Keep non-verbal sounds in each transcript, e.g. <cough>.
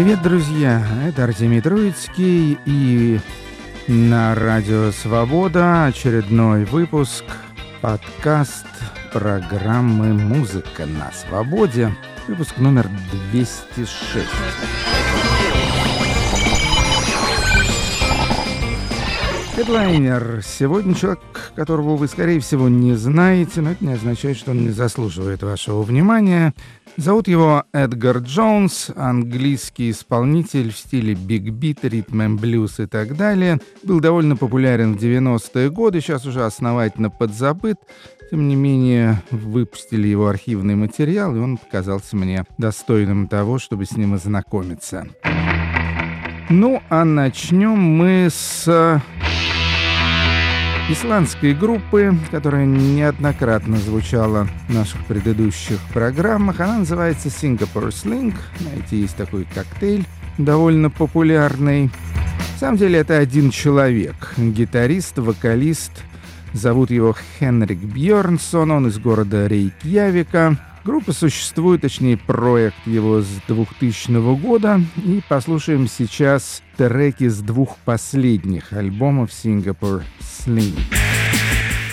Привет, друзья! Это Артемий Троицкий и на Радио Свобода очередной выпуск подкаст программы «Музыка на свободе». Выпуск номер 206. Хедлайнер. Сегодня человек, которого вы, скорее всего, не знаете, но это не означает, что он не заслуживает вашего внимания. Зовут его Эдгар Джонс, английский исполнитель в стиле биг-бит, ритм блюз и так далее. Был довольно популярен в 90-е годы, сейчас уже основательно подзабыт. Тем не менее, выпустили его архивный материал, и он показался мне достойным того, чтобы с ним ознакомиться. Ну, а начнем мы с исландской группы, которая неоднократно звучала в наших предыдущих программах. Она называется Singapore Sling. Знаете, есть такой коктейль довольно популярный. На самом деле это один человек. Гитарист, вокалист. Зовут его Хенрик Бьернсон. Он из города Рейкьявика. Группа существует, точнее проект его с 2000 года, и послушаем сейчас треки с двух последних альбомов Singapore Sling.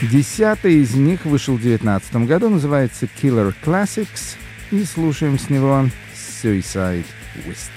Десятый из них вышел в 2019 году, называется Killer Classics, и слушаем с него Suicide West.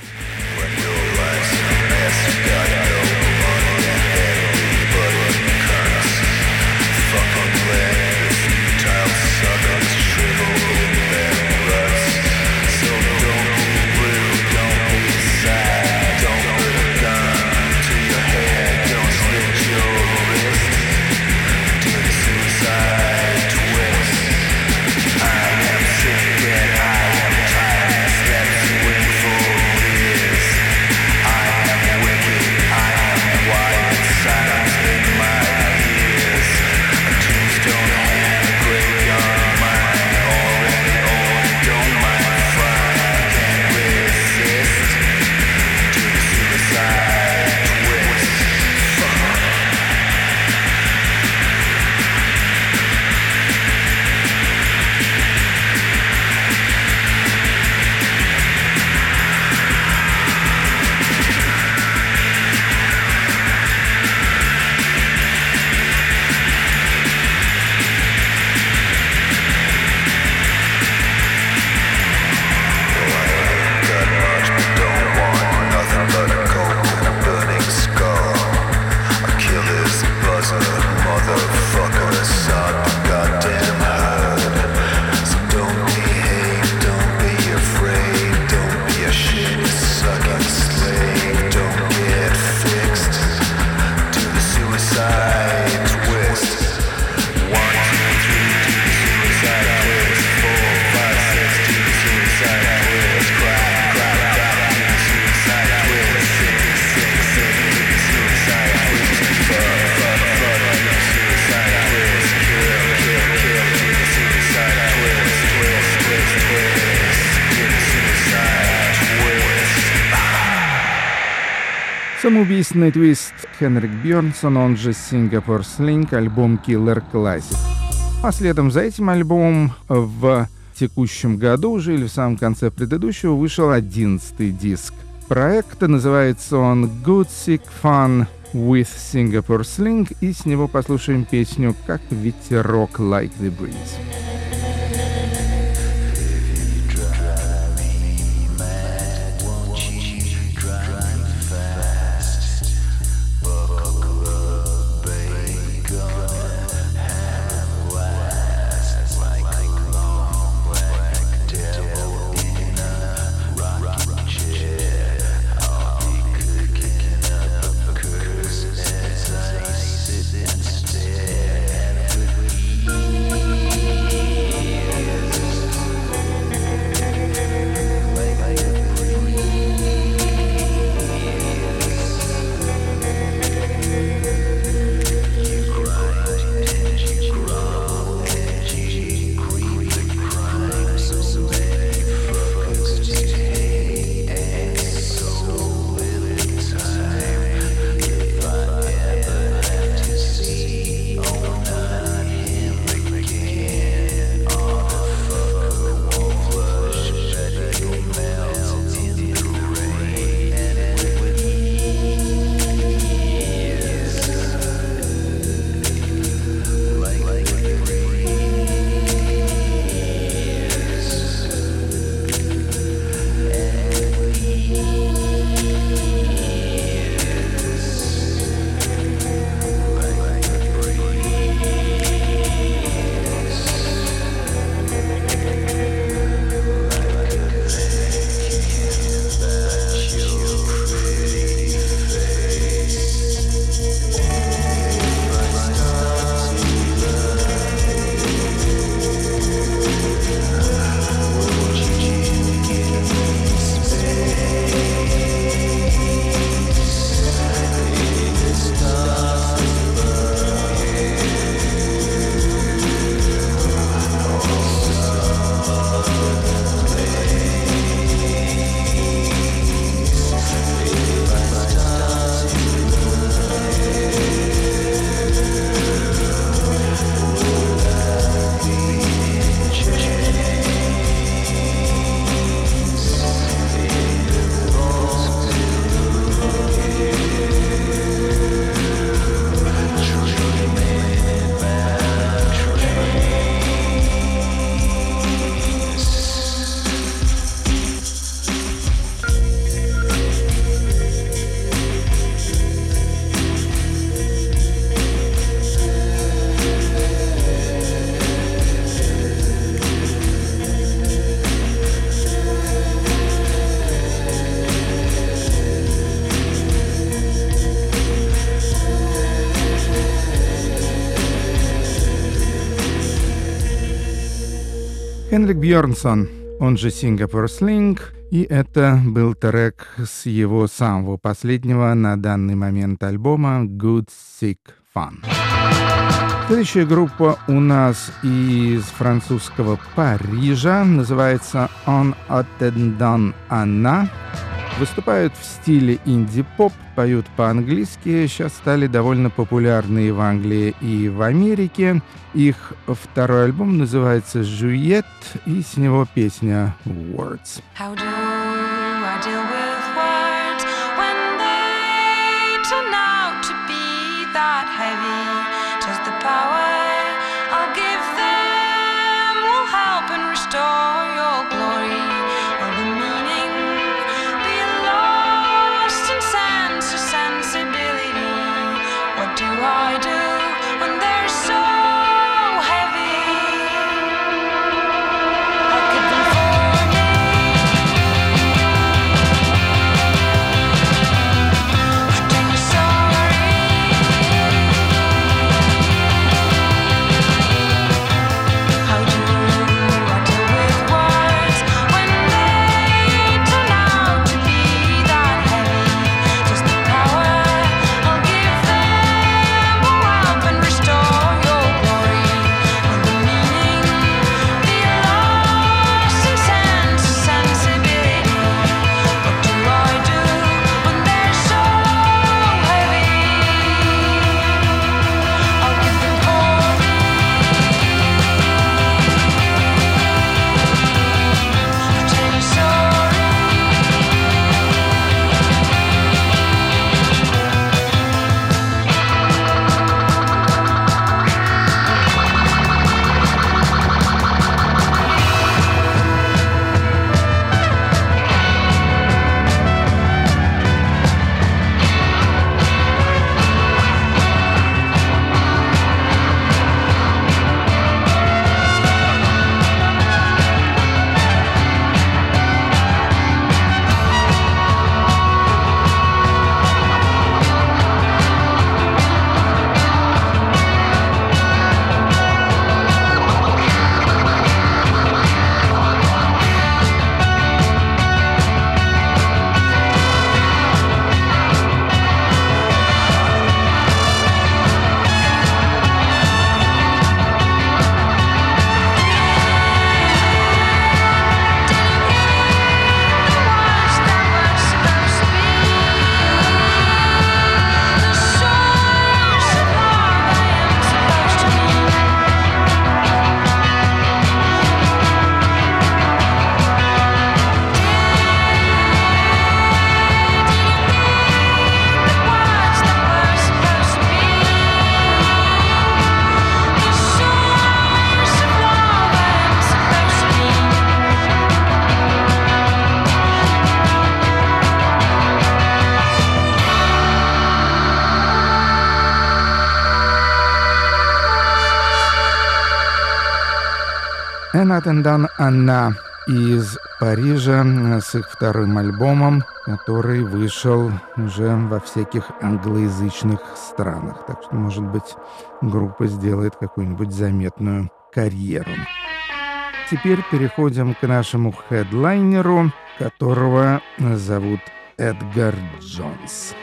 Самоубийственный твист Хенрик Бьернсон, он же Singapore Sling, альбом Killer Classic. А следом за этим альбомом в текущем году, уже или в самом конце предыдущего, вышел одиннадцатый диск. Проект называется он Good Sick Fun with Singapore Sling, и с него послушаем песню «Как ветерок like the breeze». Хенрик Бьернсон, он же Singapore Sling, и это был трек с его самого последнего на данный момент альбома Good Sick Fun. Следующая группа у нас из французского Парижа, называется On Attendant Anna. Выступают в стиле инди-поп, поют по-английски, сейчас стали довольно популярны в Англии и в Америке. Их второй альбом называется «Жует», и с него песня «Words». How do Натан Анна из Парижа с их вторым альбомом, который вышел уже во всяких англоязычных странах. Так что, может быть, группа сделает какую-нибудь заметную карьеру. Теперь переходим к нашему хедлайнеру, которого зовут Эдгар Джонс.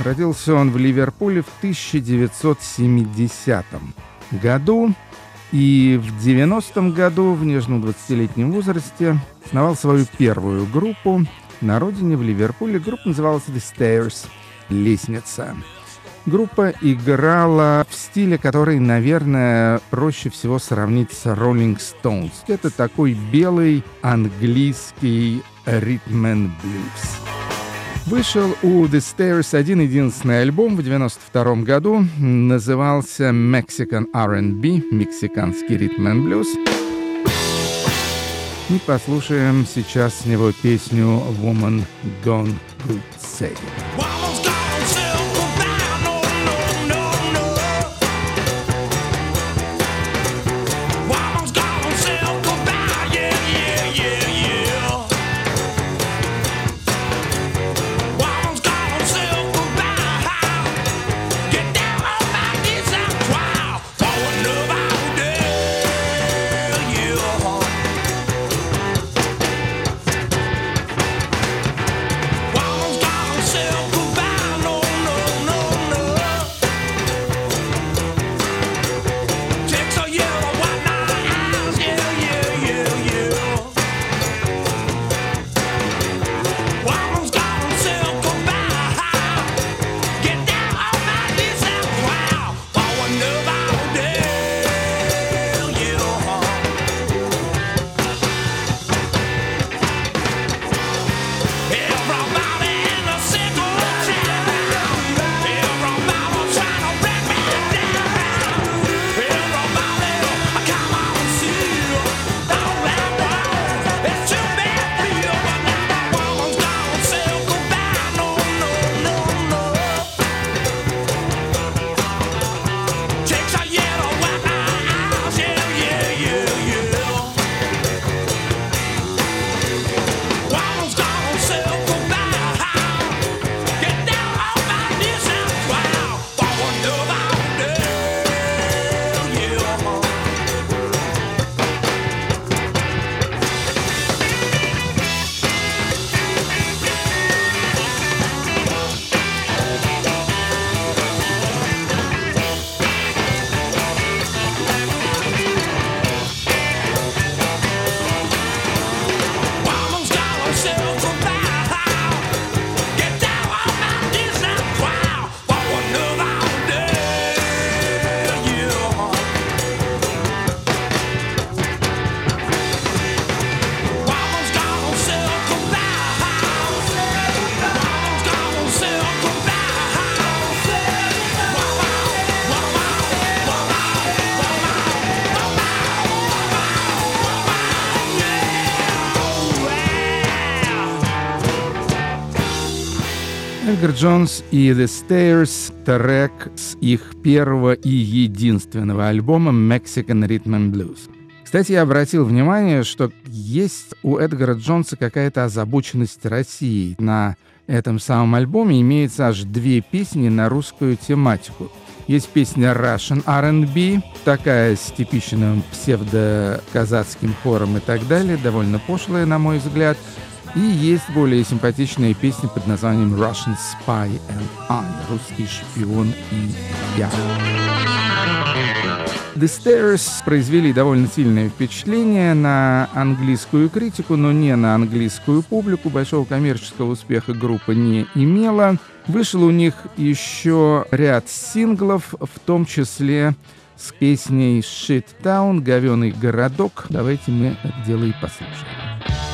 Родился он в Ливерпуле в 1970 году и в 90-м году, в нежном 20-летнем возрасте, основал свою первую группу на родине в Ливерпуле. Группа называлась The Stairs — «Лестница». Группа играла в стиле, который, наверное, проще всего сравнить с Rolling Stones. Это такой белый английский ритм блюз. Вышел у The Stairs один единственный альбом в 92 году. Назывался Mexican R&B, мексиканский ритм и блюз. И послушаем сейчас с него песню Woman Gone Good Say. Эдгар Джонс и The Stairs — трек с их первого и единственного альбома Mexican Rhythm and Blues. Кстати, я обратил внимание, что есть у Эдгара Джонса какая-то озабоченность России. На этом самом альбоме имеется аж две песни на русскую тематику. Есть песня Russian R&B, такая с типичным псевдоказацким хором и так далее, довольно пошлая, на мой взгляд. И есть более симпатичная песня под названием Russian Spy and I, русский шпион и я. The Stairs произвели довольно сильное впечатление на английскую критику, но не на английскую публику. Большого коммерческого успеха группа не имела. Вышел у них еще ряд синглов, в том числе с песней «Shit Town», «Говеный городок». Давайте мы это дело и послушаем.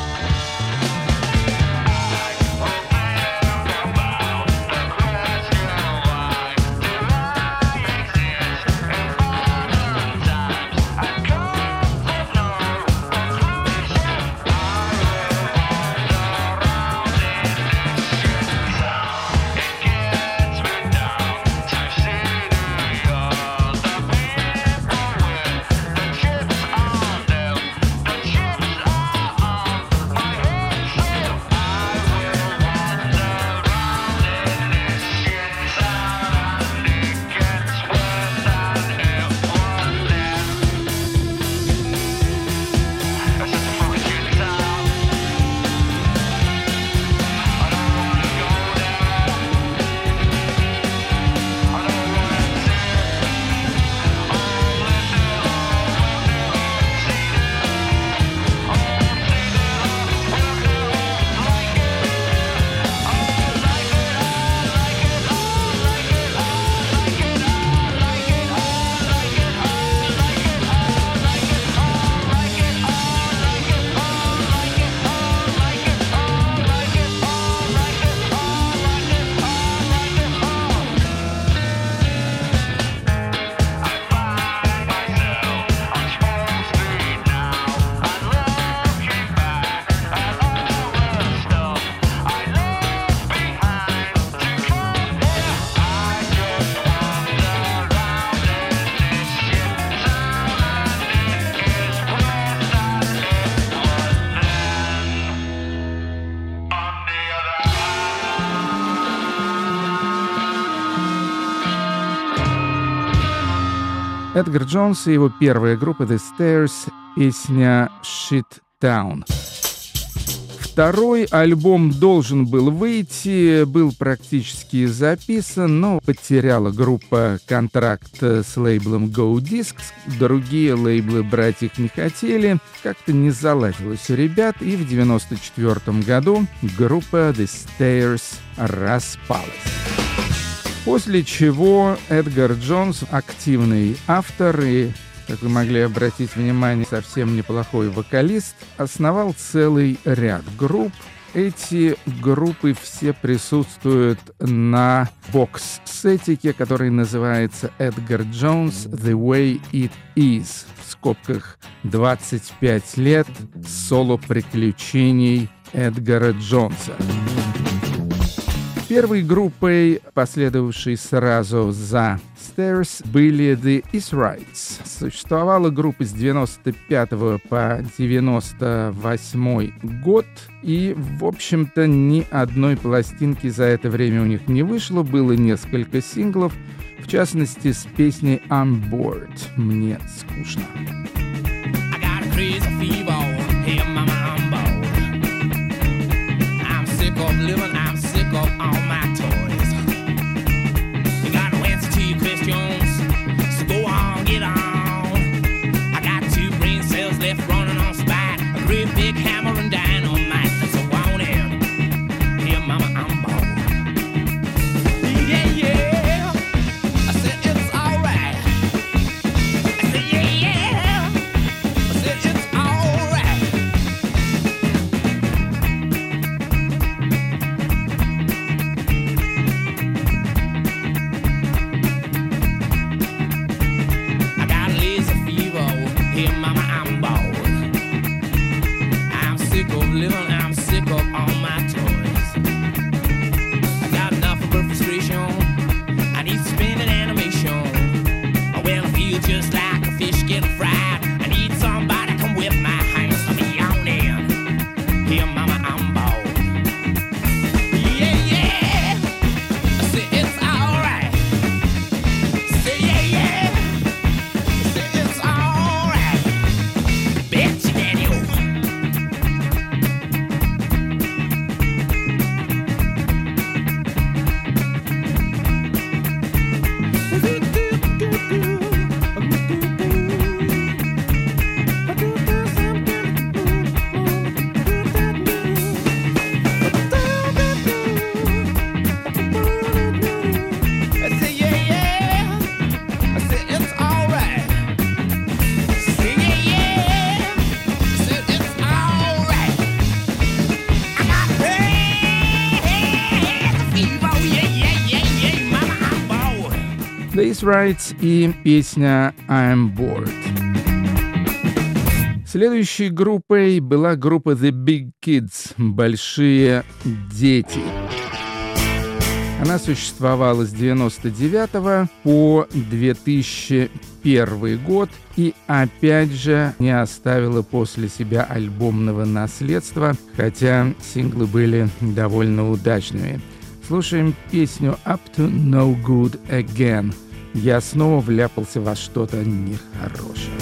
Эдгар Джонс и его первая группа The Stairs, песня Shit Town. Второй альбом должен был выйти, был практически записан, но потеряла группа контракт с лейблом Go Discs. Другие лейблы брать их не хотели, как-то не заладилось у ребят, и в 94 году группа The Stairs распалась. После чего Эдгар Джонс, активный автор и, как вы могли обратить внимание, совсем неплохой вокалист, основал целый ряд групп. Эти группы все присутствуют на бокс-сетике, который называется «Эдгар Джонс The Way It Is» в скобках 25 лет соло-приключений Эдгара Джонса. Первой группой, последовавшей сразу за Stairs, были The Israelites. Существовала группа с 95 по 98 год, и, в общем-то, ни одной пластинки за это время у них не вышло, было несколько синглов, в частности, с песней I'm Bored. Мне скучно. I'm sick of living, I'm You got no answer to your questions, so go on, get on. I got two brain cells left running on big hammer Right и песня I'm Bored. Следующей группой была группа The Big Kids — «Большие дети». Она существовала с 99 по 2001 год и опять же не оставила после себя альбомного наследства, хотя синглы были довольно удачными. Слушаем песню «Up to No Good Again». Я снова вляпался во что-то нехорошее.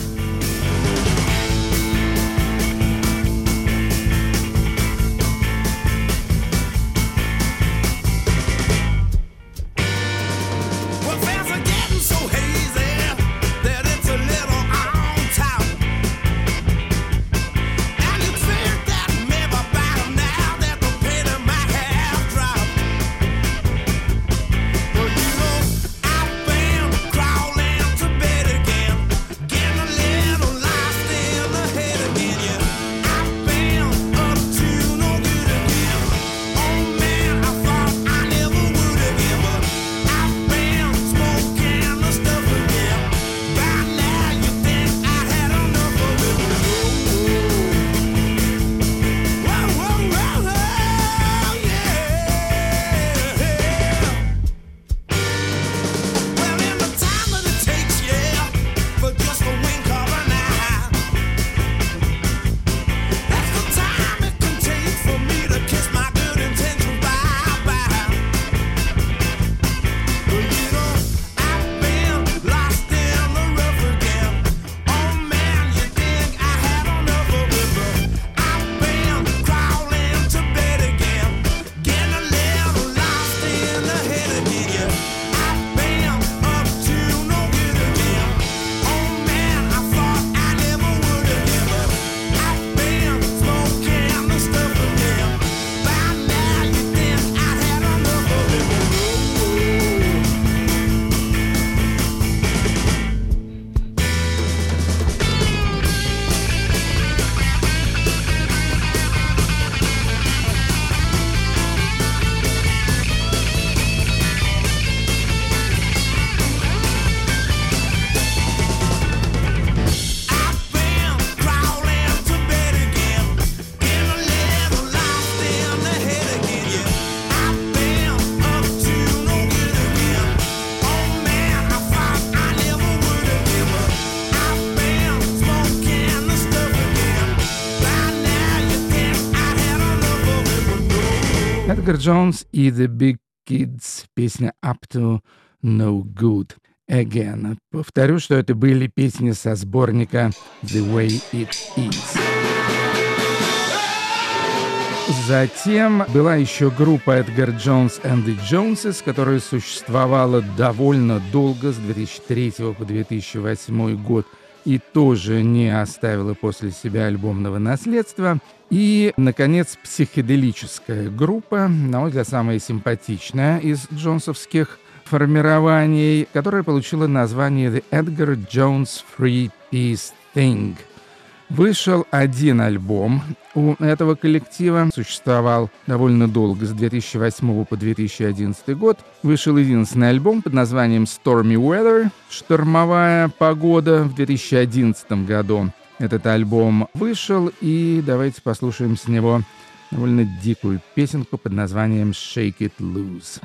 Джонс и The Big Kids, песня Up to No Good Again. Повторю, что это были песни со сборника The Way It Is. Затем была еще группа Эдгар Джонс and the Joneses, которая существовала довольно долго, с 2003 по 2008 год – и тоже не оставила после себя альбомного наследства. И, наконец, психоделическая группа, на мой взгляд, самая симпатичная из джонсовских формирований, которая получила название The Edgar Jones Free Peace Thing – Вышел один альбом у этого коллектива, существовал довольно долго, с 2008 по 2011 год. Вышел единственный альбом под названием Stormy Weather, «Штормовая погода» в 2011 году. Этот альбом вышел, и давайте послушаем с него довольно дикую песенку под названием «Shake It Loose».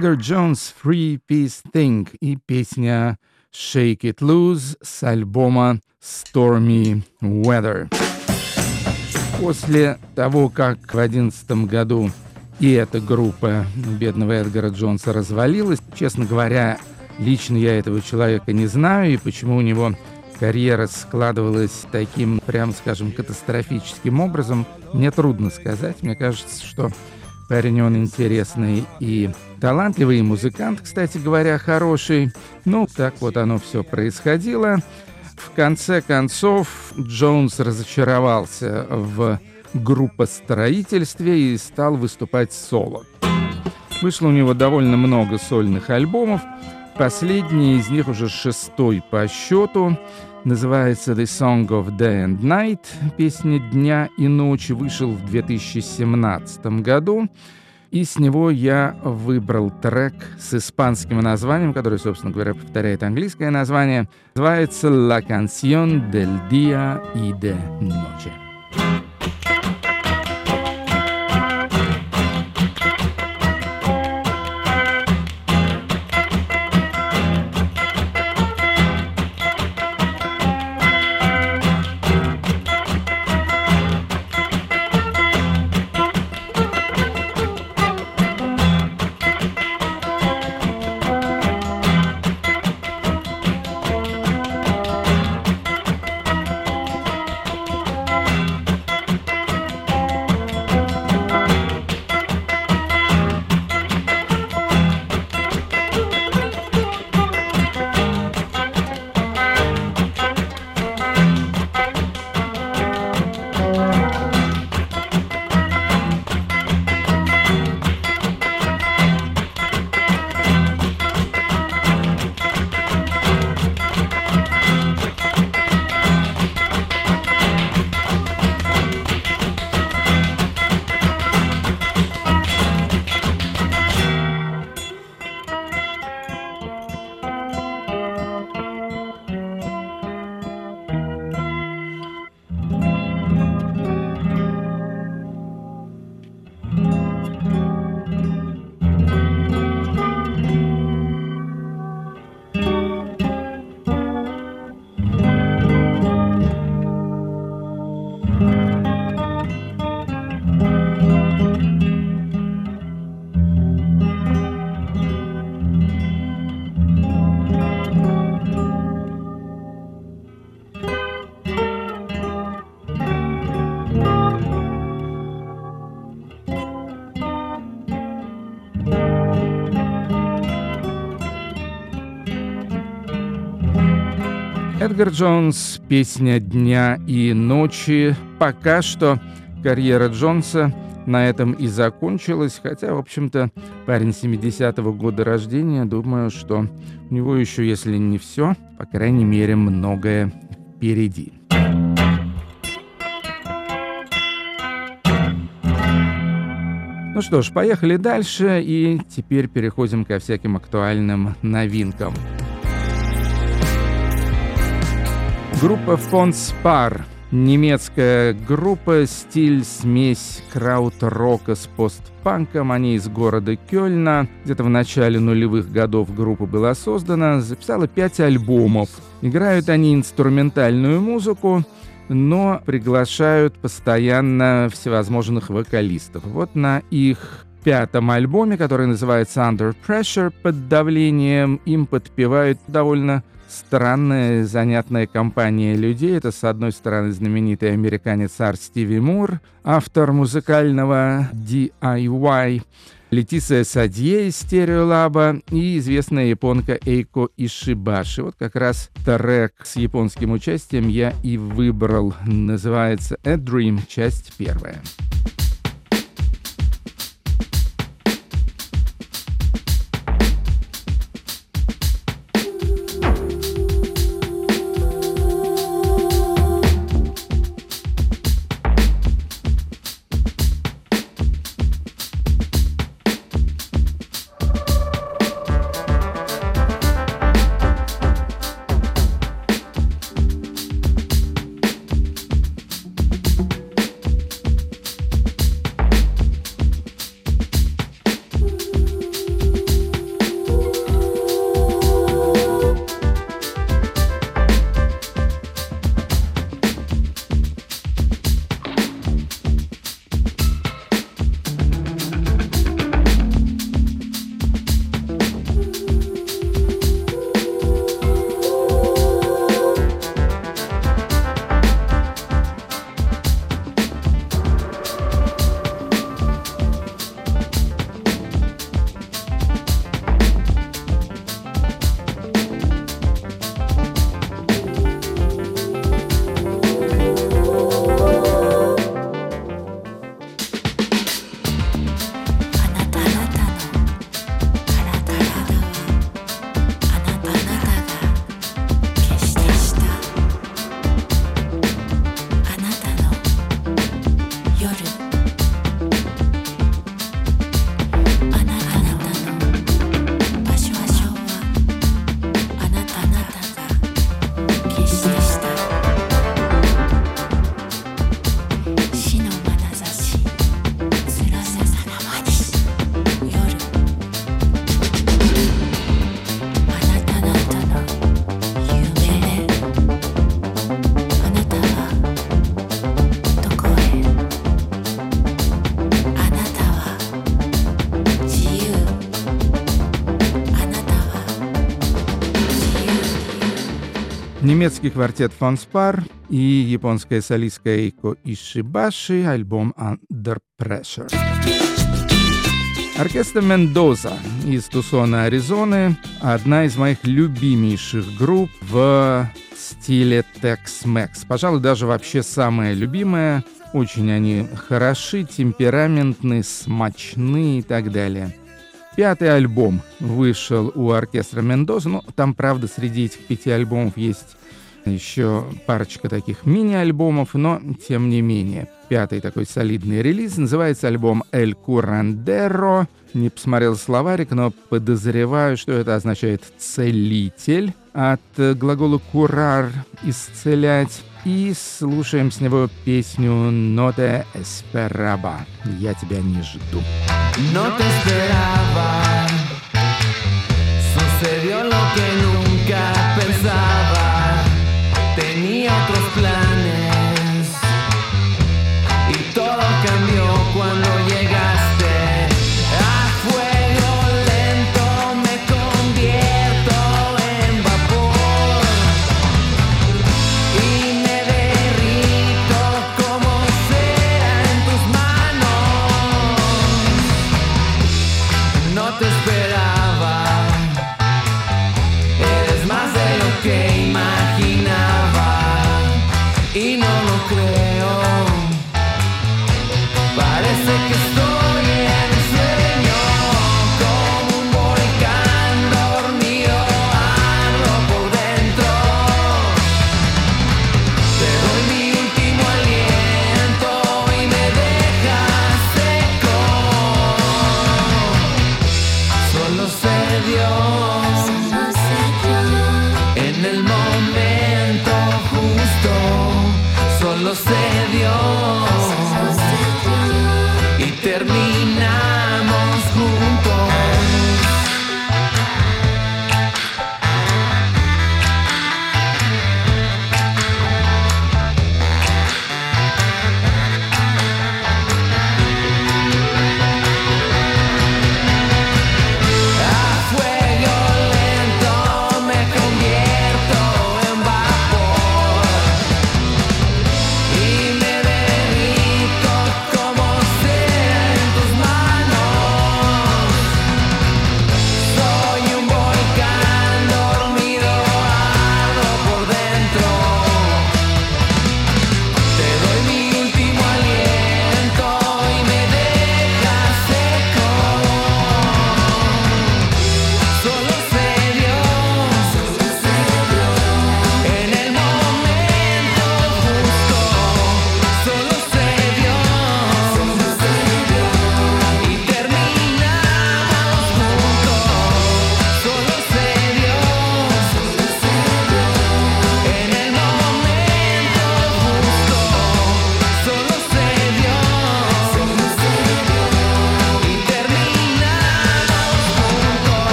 Эдгар Джонс «Free Peace Thing» и песня «Shake It Loose» с альбома «Stormy Weather». После того, как в 2011 году и эта группа бедного Эдгара Джонса развалилась, честно говоря, лично я этого человека не знаю, и почему у него карьера складывалась таким, прям скажем, катастрофическим образом, мне трудно сказать. Мне кажется, что парень он интересный и талантливый, музыкант, кстати говоря, хороший. Ну, так вот оно все происходило. В конце концов, Джонс разочаровался в группостроительстве и стал выступать соло. Вышло у него довольно много сольных альбомов. Последний из них уже шестой по счету. Называется The Song of Day and Night, песня дня и ночи, вышел в 2017 году. И с него я выбрал трек с испанским названием, который, собственно говоря, повторяет английское название. Называется «La canción del día y de noche». Эдгар Джонс, песня дня и ночи. Пока что карьера Джонса на этом и закончилась, хотя, в общем-то, парень 70-го года рождения, думаю, что у него еще, если не все, по крайней мере, многое впереди. Ну что ж, поехали дальше, и теперь переходим ко всяким актуальным новинкам. Группа фон Спар. Немецкая группа, стиль смесь краут-рока с постпанком. Они из города Кёльна. Где-то в начале нулевых годов группа была создана. Записала пять альбомов. Играют они инструментальную музыку но приглашают постоянно всевозможных вокалистов. Вот на их пятом альбоме, который называется Under Pressure, под давлением, им подпевают довольно странная, занятная компания людей. Это, с одной стороны, знаменитый американец Ар Стиви Мур, автор музыкального DIY, Летиция Садье из Стереолаба и известная японка Эйко Ишибаши. Вот как раз трек с японским участием я и выбрал. Называется «A Dream», часть первая. Немецкий квартет фон Спар и японская солистка Эйко Ишибаши, альбом Under Pressure. Оркестр Мендоза из Тусона, Аризоны – одна из моих любимейших групп в стиле Tex-Mex. Пожалуй, даже вообще самая любимая. Очень они хороши, темпераментны, смачны и так далее. Пятый альбом вышел у оркестра Мендоза. Ну, там, правда, среди этих пяти альбомов есть еще парочка таких мини-альбомов, но тем не менее. Пятый такой солидный релиз называется альбом «Эль Курандеро». Не посмотрел словарик, но подозреваю, что это означает «целитель» от глагола «курар» — «исцелять». И слушаем с него песню «Ноте эспераба» — «Я тебя не жду». Te esperaba, sucedió lo que nunca pensaba,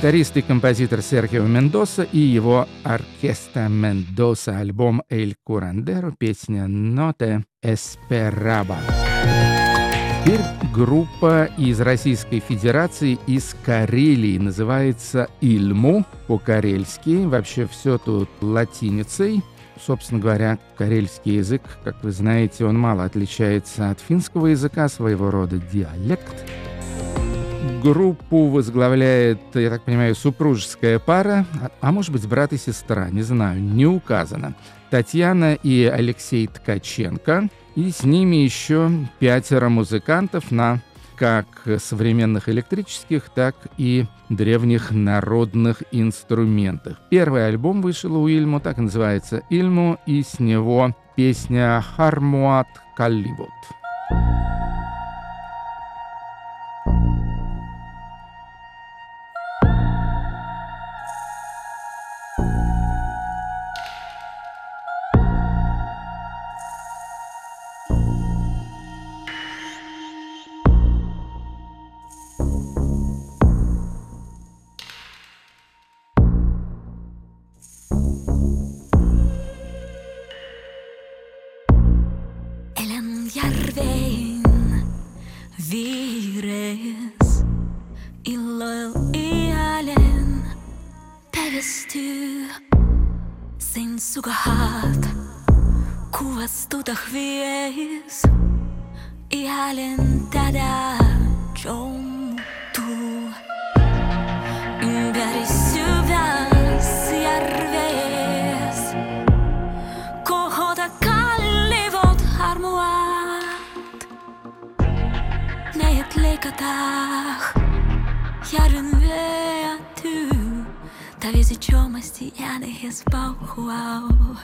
Гитарист и композитор Серхио Мендоса и его оркестр Мендоса, альбом «Эль Курандеро», песня «Ноте Эспераба». Теперь группа из Российской Федерации, из Карелии, называется «Ильму» по-карельски. Вообще все тут латиницей. Собственно говоря, карельский язык, как вы знаете, он мало отличается от финского языка, своего рода диалект. Группу возглавляет, я так понимаю, супружеская пара, а, а может быть брат и сестра, не знаю, не указано. Татьяна и Алексей Ткаченко, и с ними еще пятеро музыкантов на как современных электрических, так и древних народных инструментах. Первый альбом вышел у Ильму, так и называется Ильму, и с него песня «Хармуат Калливот». Elen Vis i hallen tada John tu Ympäri syvää järvees Kohota kalli kallivot harmoat Neet leikataan Järven vyötyy Ta viesi jomasti äänehes pauhuau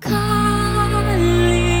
Kallivot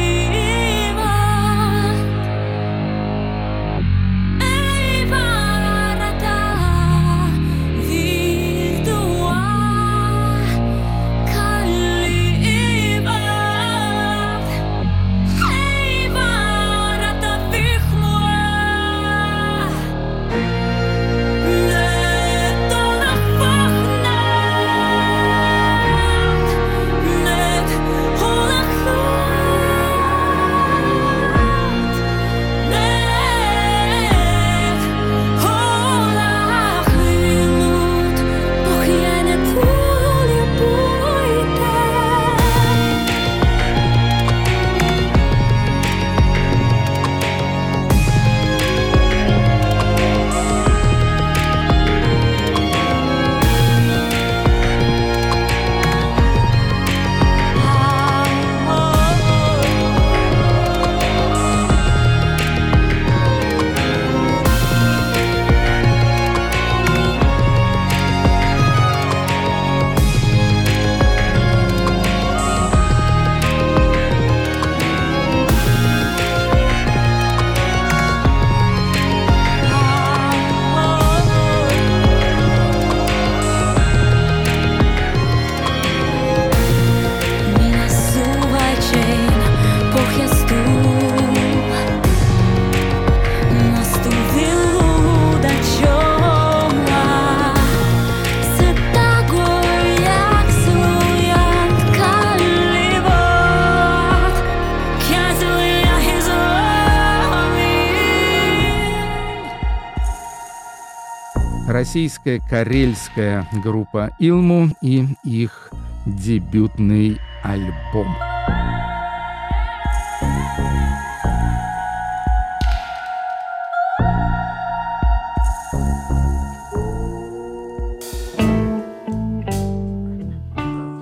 Российская карельская группа Илму и их дебютный альбом.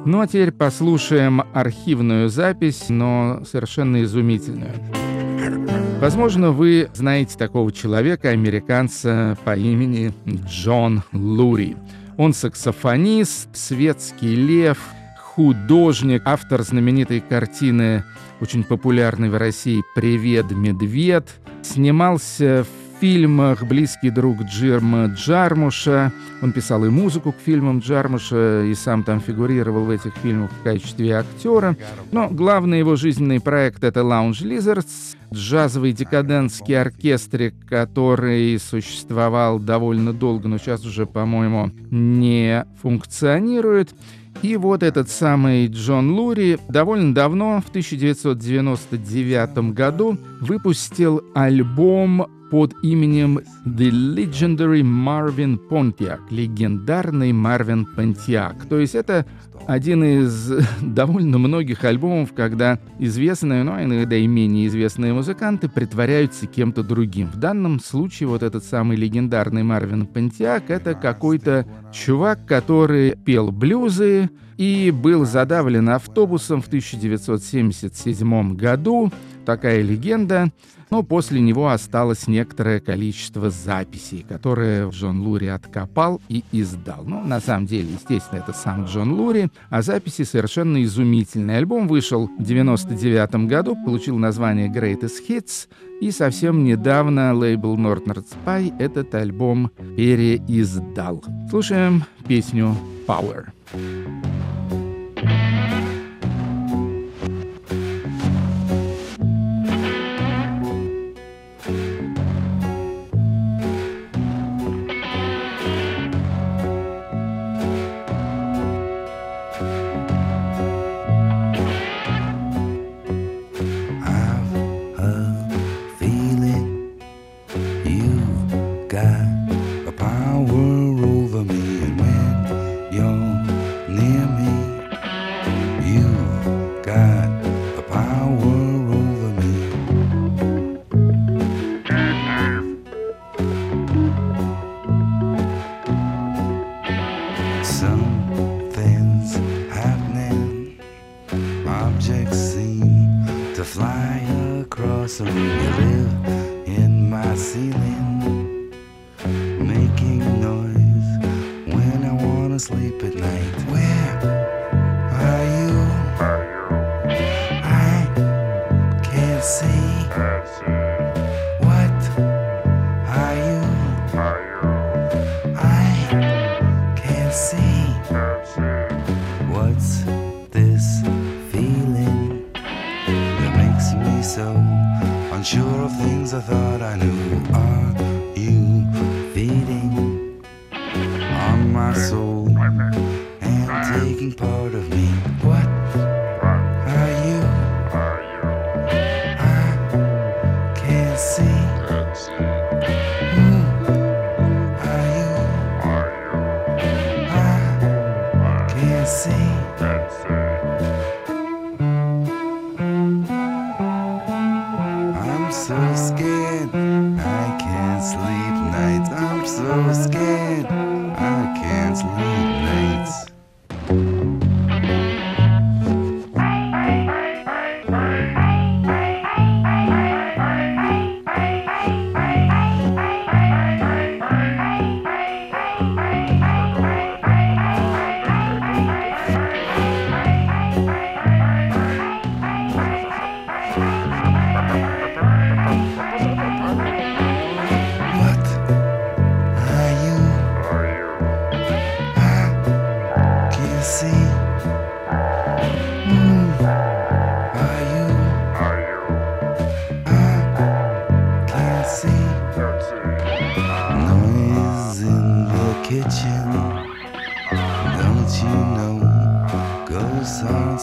Ну а теперь послушаем архивную запись, но совершенно изумительную. Возможно, вы знаете такого человека, американца по имени Джон Лури. Он саксофонист, светский лев, художник, автор знаменитой картины, очень популярной в России «Привет, медведь». Снимался в фильмах «Близкий друг Джирма Джармуша». Он писал и музыку к фильмам Джармуша, и сам там фигурировал в этих фильмах в качестве актера. Но главный его жизненный проект — это «Lounge Lizards», джазовый декадентский оркестр, который существовал довольно долго, но сейчас уже, по-моему, не функционирует. И вот этот самый Джон Лури довольно давно, в 1999 году, выпустил альбом под именем The Legendary Marvin Pontiac, легендарный Марвин Понтиак. То есть это один из <laughs> довольно многих альбомов, когда известные, но иногда и менее известные музыканты притворяются кем-то другим. В данном случае вот этот самый легендарный Марвин Понтиак — это какой-то чувак, который пел блюзы и был задавлен автобусом в 1977 году. Такая легенда. Но после него осталось некоторое количество записей, которые Джон Лури откопал и издал. Ну, на самом деле, естественно, это сам Джон Лури, а записи совершенно изумительные. Альбом вышел в 99 году, получил название Greatest Hits, и совсем недавно лейбл Northern Spy этот альбом переиздал. Слушаем песню Power. I've some glue in my ceiling.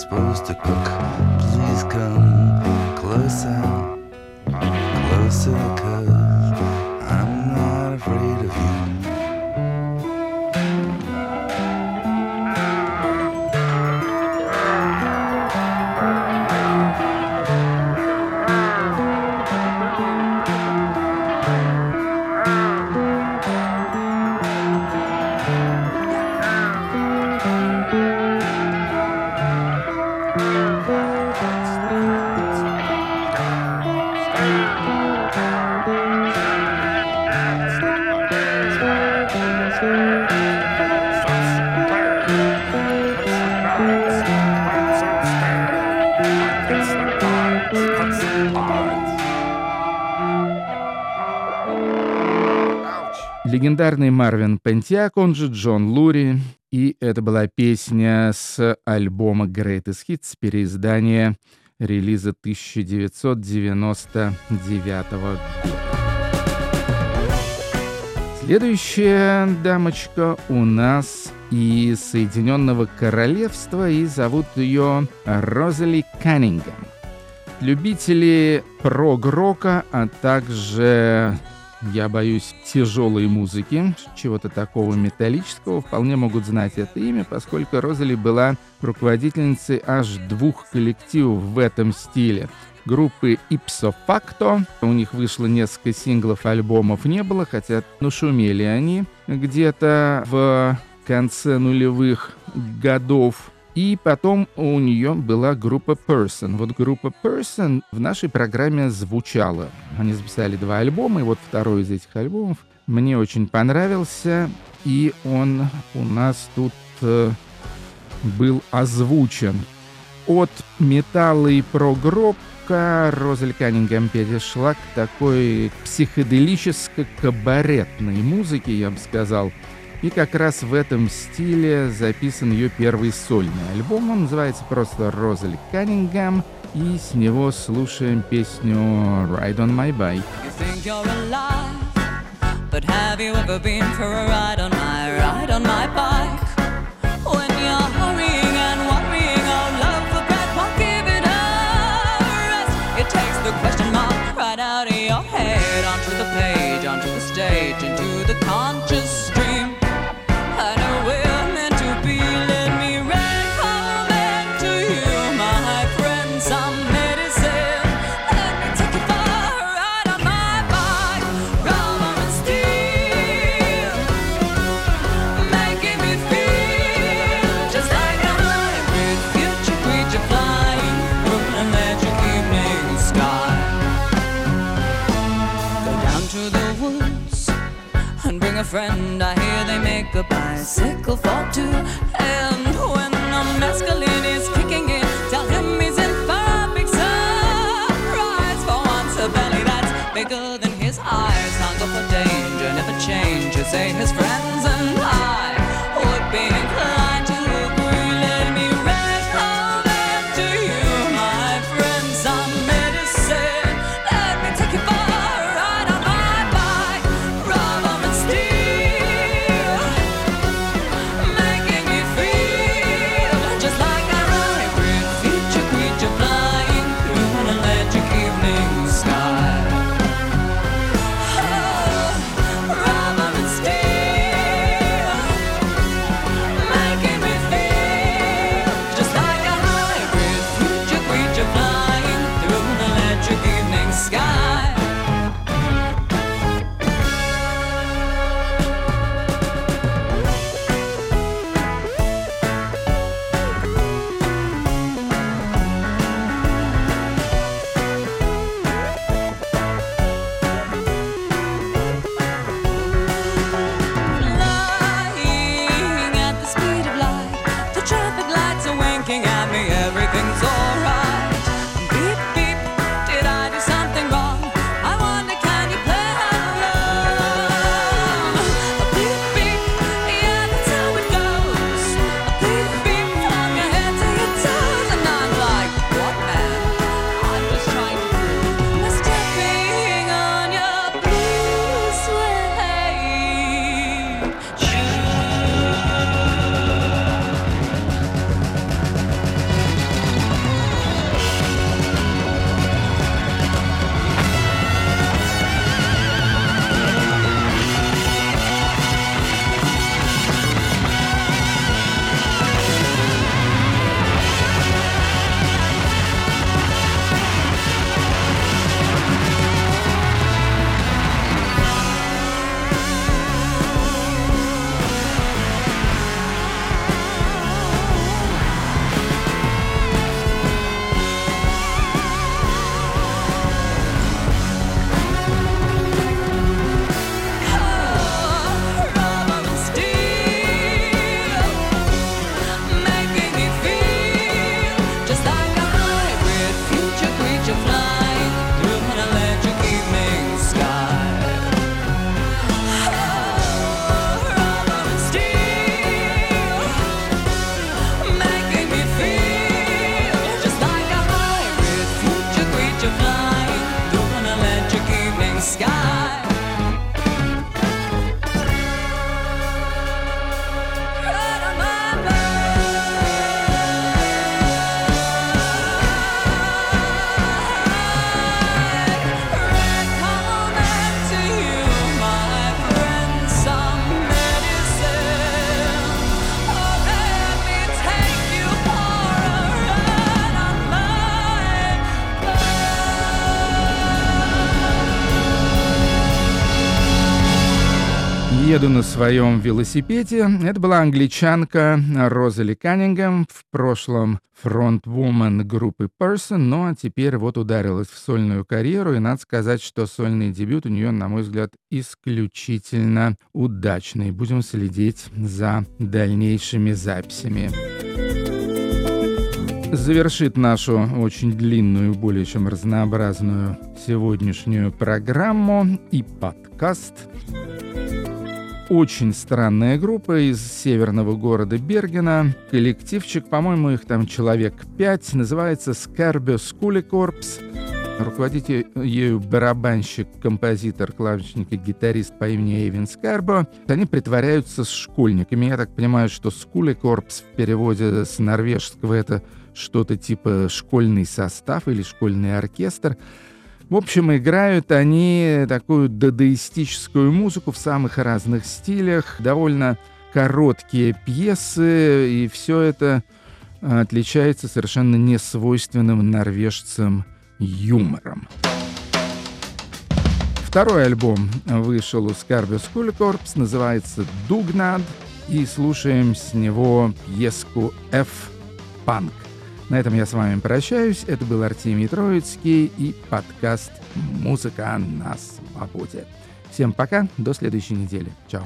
Supposed to cook. Please come Легендарный Марвин Пентиак, он же Джон Лури. И это была песня с альбома Greatest Hits, переиздание релиза 1999 года. Следующая дамочка у нас из Соединенного Королевства, и зовут ее Розали Каннингем. Любители прог-рока, а также, я боюсь, тяжелой музыки, чего-то такого металлического, вполне могут знать это имя, поскольку Розали была руководительницей аж двух коллективов в этом стиле группы Ipso Facto. У них вышло несколько синглов, альбомов не было, хотя ну шумели они где-то в конце нулевых годов. И потом у нее была группа Person. Вот группа Person в нашей программе звучала. Они записали два альбома, и вот второй из этих альбомов мне очень понравился, и он у нас тут э, был озвучен. От металла и прогроб пока Розаль Каннингем перешла к такой психоделическо-кабаретной музыке, я бы сказал. И как раз в этом стиле записан ее первый сольный альбом. Он называется просто «Розаль Каннингем». И с него слушаем песню «Ride on my bike». But have you ever been for a ride on my ride on my bike? When you're a friend. I hear they make a bicycle for two. And when the mescaline is kicking in, tell him he's in for a big surprise. For once, a belly that's bigger than his eyes. Hunger for danger, never change. You say his friends and I would be inclined Еду на своем велосипеде. Это была англичанка Розали Каннингем, в прошлом фронтвумен группы Person, но теперь вот ударилась в сольную карьеру, и надо сказать, что сольный дебют у нее, на мой взгляд, исключительно удачный. Будем следить за дальнейшими записями. Завершит нашу очень длинную, более чем разнообразную сегодняшнюю программу и подкаст очень странная группа из северного города Бергена. Коллективчик, по-моему, их там человек пять, называется Schoolie Corps. Руководитель ею барабанщик, композитор, клавишник и гитарист по имени Эйвин Скарбо. Они притворяются с школьниками. Я так понимаю, что Corps в переводе с норвежского это что-то типа школьный состав или школьный оркестр. В общем, играют они такую дадаистическую музыку в самых разных стилях, довольно короткие пьесы, и все это отличается совершенно несвойственным норвежцам юмором. Второй альбом вышел у Scarbio School Corps, называется «Дугнад», и слушаем с него пьеску «F-Панк». На этом я с вами прощаюсь. Это был Артемий Троицкий и подкаст «Музыка на свободе». Всем пока, до следующей недели. Чао.